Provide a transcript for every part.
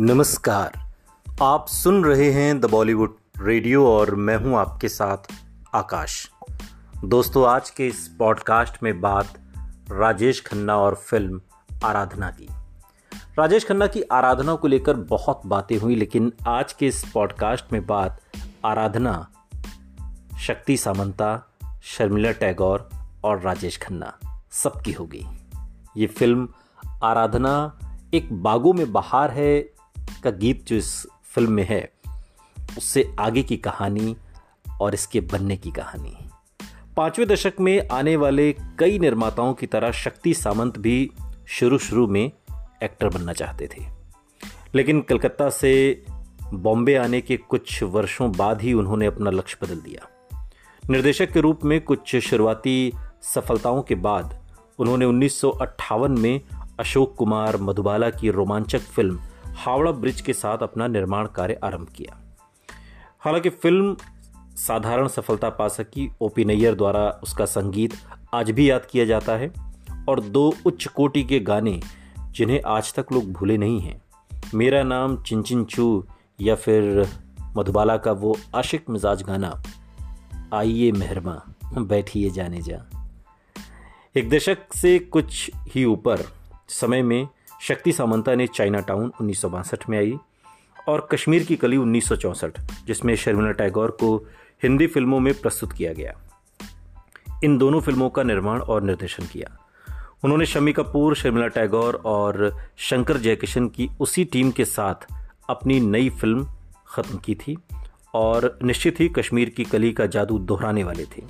नमस्कार। आप सुन रहे हैं द बॉलीवुड रेडियो और मैं हूँ आपके साथ आकाश। दोस्तों, आज के इस पॉडकास्ट में बात राजेश खन्ना और फ़िल्म आराधना की। राजेश खन्ना की आराधना को लेकर बहुत बातें हुई, लेकिन आज के इस पॉडकास्ट में बात आराधना, शक्ति सामंता, शर्मिला टैगोर और राजेश खन्ना, सबकी होगी। ये फ़िल्म आराधना एक बागों में बहार है का गीत जो इस फ़िल्म में है, उससे आगे की कहानी और इसके बनने की कहानी पाँचवें दशक में आने वाले कई निर्माताओं की तरह शक्ति सामंत भी शुरू शुरू में एक्टर बनना चाहते थे। लेकिन कलकत्ता से बॉम्बे आने के कुछ वर्षों बाद ही उन्होंने अपना लक्ष्य बदल दिया। निर्देशक के रूप में कुछ शुरुआती सफलताओं के बाद उन्होंने उन्नीस सौ अट्ठावन में अशोक कुमार मधुबाला की रोमांचक फ़िल्म हावड़ा ब्रिज के साथ अपना निर्माण कार्य आरंभ किया। हालाँकि फ़िल्म साधारण सफलता पा सकी ओपी नैयर द्वारा उसका संगीत आज भी याद किया जाता है और दो उच्च कोटि के गाने जिन्हें आज तक लोग भूले नहीं हैं। मेरा नाम चिंचिन चू या फिर मधुबाला का वो आशिक मिजाज गाना, आइए मेहरमा, बैठिए जाने जा। एक दशक से कुछ ही ऊपर, समय में शक्ति सामंता ने चाइना टाउन उन्नीस सौ बासठ में आई और कश्मीर की कली उन्नीस सौ चौंसठ, जिसमें शर्मिला टैगोर को हिंदी फ़िल्मों में प्रस्तुत किया गया। इन दोनों फ़िल्मों का निर्माण और निर्देशन किया। उन्होंने शमी कपूर, शर्मिला टैगोर और शंकर जयकिशन की उसी टीम के साथ अपनी नई फ़िल्म ख़त्म की थी और निश्चित ही कश्मीर की कली का जादू दोहराने वाले थे।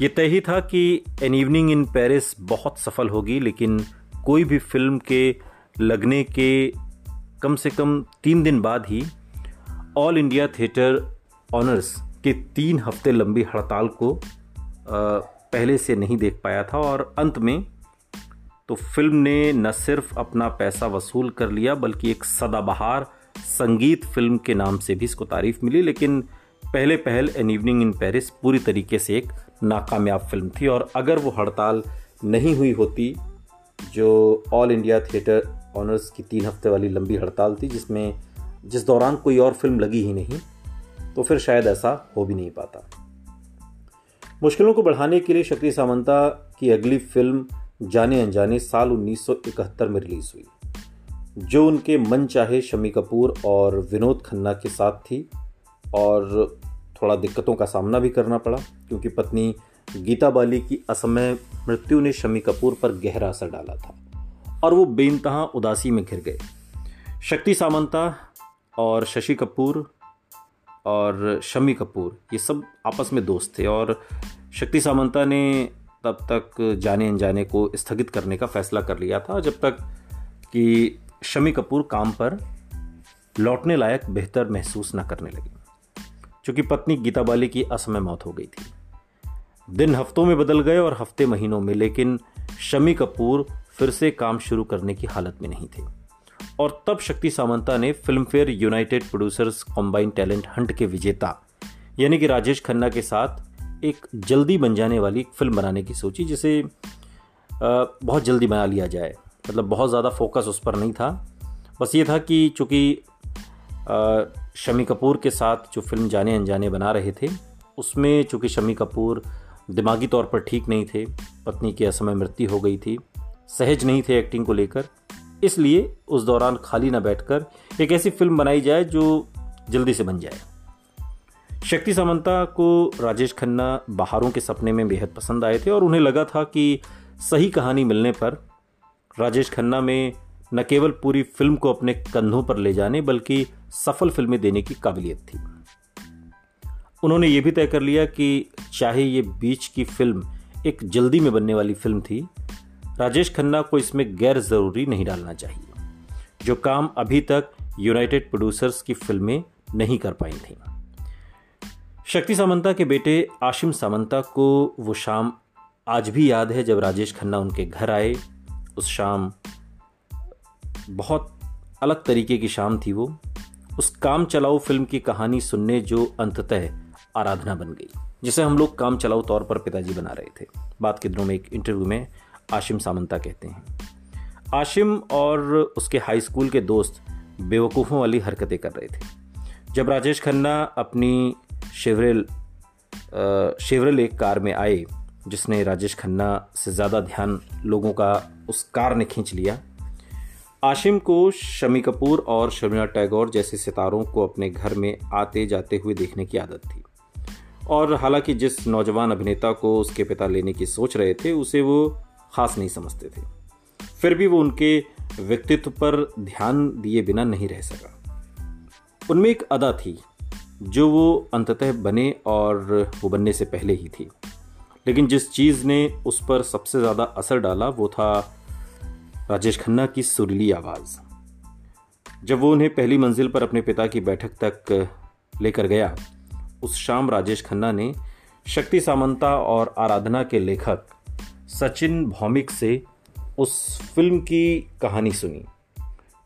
ये तय ही था कि एन इवनिंग इन पेरिस बहुत सफल होगी, लेकिन कोई भी फ़िल्म के लगने के कम से कम तीन दिन बाद ही ऑल इंडिया थिएटर ऑनर्स के तीन हफ़्ते लंबी हड़ताल को पहले से नहीं देख पाया था और अंत में तो फ़िल्म ने न सिर्फ़ अपना पैसा वसूल कर लिया, बल्कि एक सदाबहार संगीत फ़िल्म के नाम से भी इसको तारीफ़ मिली। लेकिन पहले पहल एन इवनिंग इन पेरिस पूरी तरीके से एक नाकामयाब फ़िल्म थी और अगर वो हड़ताल नहीं हुई होती जो ऑल इंडिया थिएटर ऑनर्स की तीन हफ़्ते वाली लंबी हड़ताल थी, जिसमें जिस दौरान कोई और फ़िल्म लगी ही नहीं तो फिर शायद ऐसा हो भी नहीं पाता। मुश्किलों को बढ़ाने के लिए शक्ति सामंता की अगली फ़िल्म जाने अनजाने साल 1971 में रिलीज़ हुई, जो उनके मन चाहे शमी कपूर और विनोद खन्ना के साथ थी, और थोड़ा दिक्कतों का सामना भी करना पड़ा, क्योंकि पत्नी गीता बाली की असमय मृत्यु ने शमी कपूर पर गहरा असर डाला था और वो बेनतहा उदासी में घिर गए। शक्ति सामंता और शशि कपूर और शमी कपूर, ये सब आपस में दोस्त थे और शक्ति सामंता ने तब तक जाने अनजाने को स्थगित करने का फैसला कर लिया था जब तक कि शमी कपूर काम पर लौटने लायक बेहतर महसूस न करने लगी, क्योंकि पत्नी गीता बाली की असमय मौत हो गई थी। दिन हफ्तों में बदल गए और हफ़्ते महीनों में, लेकिन शमी कपूर फिर से काम शुरू करने की हालत में नहीं थे। और तब शक्ति सामंता ने Filmfare united producers combine talent hunt के विजेता, यानी कि राजेश खन्ना के साथ एक जल्दी बन जाने वाली फ़िल्म बनाने की सोची, जिसे बहुत जल्दी बना लिया जाए। मतलब बहुत ज़्यादा फोकस उस पर नहीं था। बस ये था कि चूँकि शमी कपूर के साथ जो फ़िल्म जाने अनजाने बना रहे थे, उसमें चूँकि शमी कपूर दिमागी तौर पर ठीक नहीं थे, पत्नी की असमय मृत्यु हो गई थी, सहज नहीं थे एक्टिंग को लेकर। इसलिए उस दौरान खाली ना बैठकर एक ऐसी फ़िल्म बनाई जाए जो जल्दी से बन जाए। शक्ति सामंता को राजेश खन्ना बाहरों के सपने में बेहद पसंद आए थे और उन्हें लगा था कि सही कहानी मिलने पर राजेश खन्ना में न केवल पूरी फ़िल्म को अपने कंधों पर ले जाने, बल्कि सफल फ़िल्में देने की काबिलियत थी। उन्होंने ये भी तय कर लिया कि चाहे ये बीच की फ़िल्म एक जल्दी में बनने वाली फ़िल्म थी, राजेश खन्ना को इसमें गैर ज़रूरी नहीं डालना चाहिए, जो काम अभी तक यूनाइटेड प्रोड्यूसर्स की फ़िल्में नहीं कर पाई थी। शक्ति सामंता के बेटे आशिम सामंता को वो शाम आज भी याद है जब राजेश खन्ना उनके घर आए। उस शाम बहुत अलग तरीके की शाम थी वो। उस काम चलाओ फ़िल्म की कहानी सुनने जो अंततः आराधना बन गई। जिसे हम लोग काम चलाऊ तौर पर पिताजी बना रहे थे। बात के दिनों में एक इंटरव्यू में आशिम सामंता कहते हैं। आशिम और उसके हाई स्कूल के दोस्त बेवकूफ़ों वाली हरकतें कर रहे थे। जब राजेश खन्ना अपनी शेवरेल शेवरेल एक कार में आए, जिसने राजेश खन्ना से ज़्यादा ध्यान लोगों का उस कार ने खींच लिया, आशिम को शमी कपूर और शर्मिला टैगोर जैसे सितारों को अपने घर में आते जाते हुए देखने की आदत थी। और हालाँकि जिस नौजवान अभिनेता को उसके पिता लेने की सोच रहे थे, उसे वो खास नहीं समझते थे। फिर भी वो उनके व्यक्तित्व पर ध्यान दिए बिना नहीं रह सका। उनमें एक अदा थी, जो वो अंततः बने और वो बनने से पहले ही थी। लेकिन जिस चीज़ ने उस पर सबसे ज़्यादा असर डाला, वो था राजेश खन्ना की सुरीली आवाज़। जब वो उन्हें पहली मंजिल पर अपने पिता की बैठक तक लेकर गया उस शाम राजेश खन्ना ने शक्ति सामंता और आराधना के लेखक सचिन भौमिक से उस फ़िल्म की कहानी सुनी,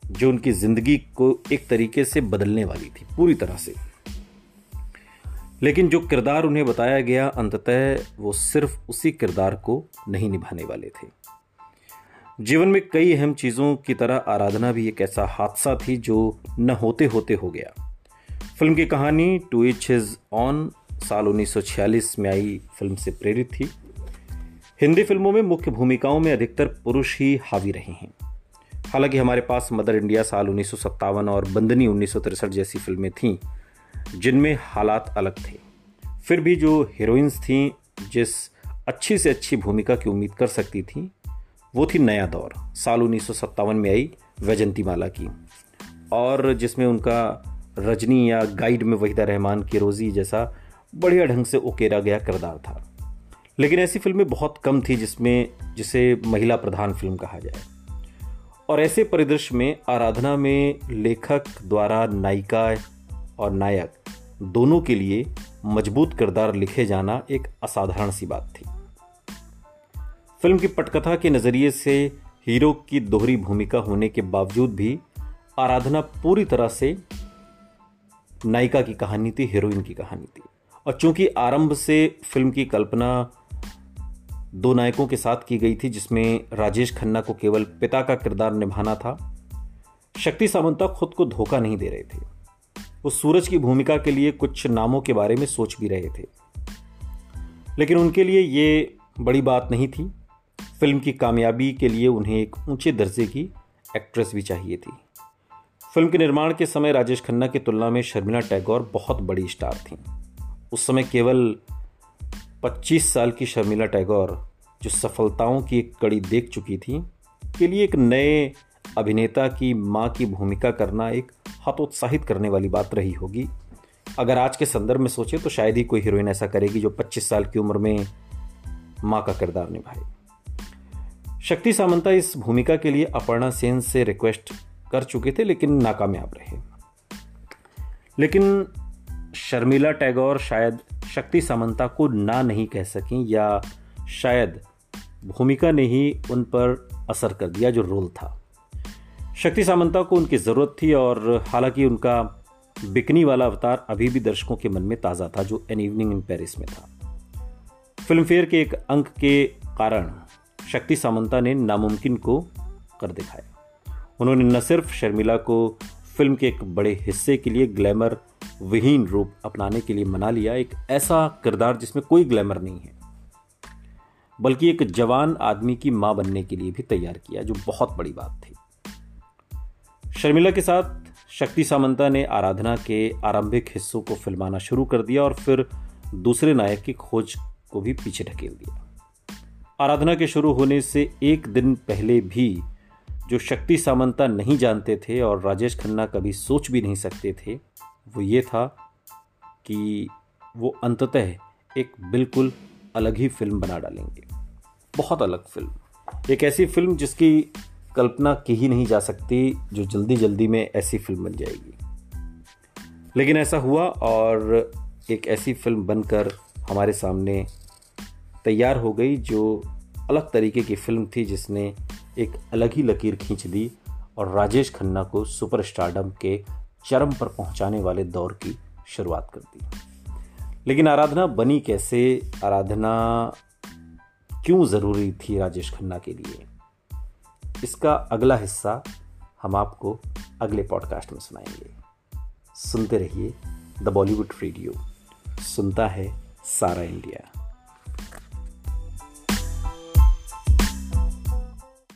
जो उनकी ज़िंदगी को एक तरीके से बदलने वाली थी, पूरी तरह से। लेकिन जो किरदार उन्हें बताया गया, अंततः वो सिर्फ़ उसी किरदार को नहीं निभाने वाले थे। जीवन में कई अहम चीज़ों की तरह आराधना भी एक ऐसा हादसा थी, जो न होते होते हो गया। फ़िल्म की कहानी टू इच इज़ ऑन साल 1946 में आई फ़िल्म से प्रेरित थी। हिंदी फ़िल्मों में मुख्य भूमिकाओं में अधिकतर पुरुष ही हावी रहे हैं। हालाँकि हमारे पास मदर इंडिया साल उन्नीस सौ सत्तावन और बंदनी उन्नीस जैसी फ़िल्में थीं, जिनमें हालात अलग थे। फिर भी जो हीरोइंस थीं, जिस अच्छी से अच्छी भूमिका की उम्मीद कर सकती थी, वो थी नया दौर, साल उन्नीस सौ सत्तावन में आई वैजंती माला की। और जिसमें उनका रजनी या गाइड में वहीदा रहमान की रोज़ी जैसा बढ़िया ढंग से उकेरा गया किरदार था। लेकिन ऐसी फ़िल्में बहुत कम थी जिसमें, जिसे महिला प्रधान फ़िल्म कहा जाए। और ऐसे परिदृश्य में आराधना में लेखक द्वारा नायिका और नायक दोनों के लिए मज़बूत किरदार लिखे जाना एक असाधारण सी बात थी। फ़िल्म की पटकथा के नज़रिए से हीरो की दोहरी भूमिका होने के बावजूद भी आराधना पूरी तरह से नायिका की कहानी थी, हीरोइन की कहानी थी। और चूँकि आरंभ से फ़िल्म की कल्पना दो नायकों के साथ की गई थी, जिसमें राजेश खन्ना को केवल पिता का किरदार निभाना था, शक्ति सामंता खुद को धोखा नहीं दे रहे थे। वो सूरज की भूमिका के लिए कुछ नामों के बारे में सोच भी रहे थे। लेकिन उनके लिए ये बड़ी बात नहीं थी। फ़िल्म की कामयाबी के लिए उन्हें एक ऊँचे दर्जे की एक्ट्रेस भी चाहिए थी। फ़िल्म के निर्माण के समय राजेश खन्ना की तुलना में शर्मिला टैगोर बहुत बड़ी स्टार थीं। उस समय केवल 25 साल की शर्मिला टैगोर जो सफलताओं की एक कड़ी देख चुकी थी, के लिए एक नए अभिनेता की माँ की भूमिका करना एक हतोत्साहित करने वाली बात रही होगी। अगर आज के संदर्भ में सोचे तो शायद ही कोई हीरोइन ऐसा करेगी जो 25 साल की उम्र में माँ का किरदार निभाए। शक्ति सामंता इस भूमिका के लिए अपर्णा सेन से रिक्वेस्ट कर चुके थे, लेकिन नाकामयाब रहे। लेकिन शर्मिला टैगोर शायद शक्ति सामंता को ना नहीं कह सकें, या शायद भूमिका ने ही उन पर असर कर दिया जो रोल था। शक्ति सामंता को उनकी ज़रूरत थी, और हालाँकि उनका बिकनी वाला अवतार अभी भी दर्शकों के मन में ताज़ा था, जो एन इवनिंग इन पेरिस में था। फ़िल्म फेयर के एक अंक के कारण शक्ति सामंता ने नामुमकिन को कर दिखाया। उन्होंने न सिर्फ़ शर्मिला को फ़िल्म के एक बड़े हिस्से के लिए ग्लैमर विहीन रूप अपनाने के लिए मना लिया, एक ऐसा किरदार जिसमें कोई ग्लैमर नहीं है, बल्कि एक जवान आदमी की माँ बनने के लिए भी तैयार किया, जो बहुत बड़ी बात थी। शर्मिला के साथ शक्ति सामंता ने आराधना के आरंभिक हिस्सों को फिल्माना शुरू कर दिया और फिर दूसरे नायक की खोज को भी पीछे ढकेल दिया। आराधना के शुरू होने से एक दिन पहले भी जो शक्ति सामंता नहीं जानते थे और राजेश खन्ना कभी सोच भी नहीं सकते थे, वो ये था कि वो अंततः एक बिल्कुल अलग ही फ़िल्म बना डालेंगे। बहुत अलग फ़िल्म। एक ऐसी फ़िल्म जिसकी कल्पना की ही नहीं जा सकती, जो जल्दी जल्दी में ऐसी फ़िल्म बन जाएगी। लेकिन ऐसा हुआ और एक ऐसी फ़िल्म बनकर हमारे सामने तैयार हो गई, जो अलग तरीके की फ़िल्म थी जिसने एक अलग ही लकीर खींच दी और राजेश खन्ना को सुपर स्टारडम के चरम पर पहुँचाने वाले दौर की शुरुआत कर दी। लेकिन आराधना बनी कैसे? आराधना क्यों ज़रूरी थी राजेश खन्ना के लिए? इसका अगला हिस्सा हम आपको अगले पॉडकास्ट में सुनाएँगे। सुनते रहिए द बॉलीवुड रेडियो। सुनता है सारा इंडिया।